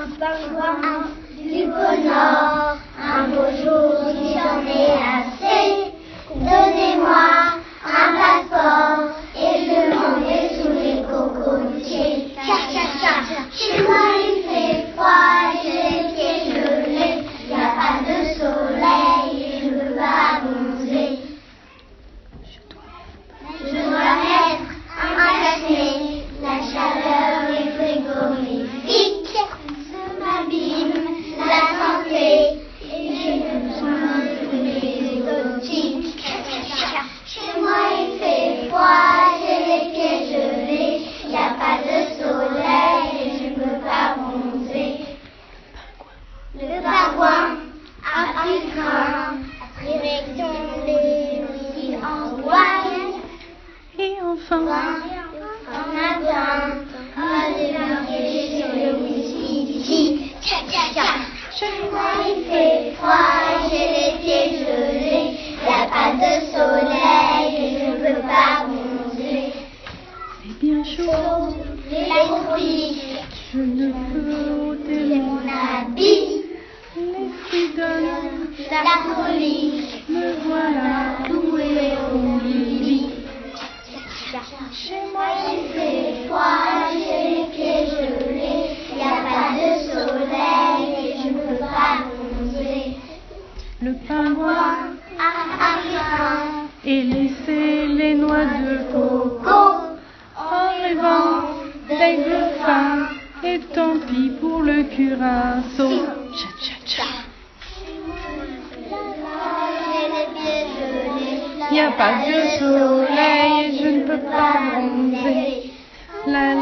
un pingouin, du. enfin. En attendant, allez marcher sur le midi. Tiens, tiens, tiens. Chez il fait froid, j'ai les pieds gelés. Il n'y a pas de soleil et je ne peux pas bronzer. C'est bien chaud, la tropique. Je ne peux ôter mon habit. L'esprit donne la tropique. Me voilà. et laisser les noix de coco en revanche d'aigle fin et tant pis pour le curaçao. Cha. Il n'y a pas de soleil, je ne peux pas bronzer. La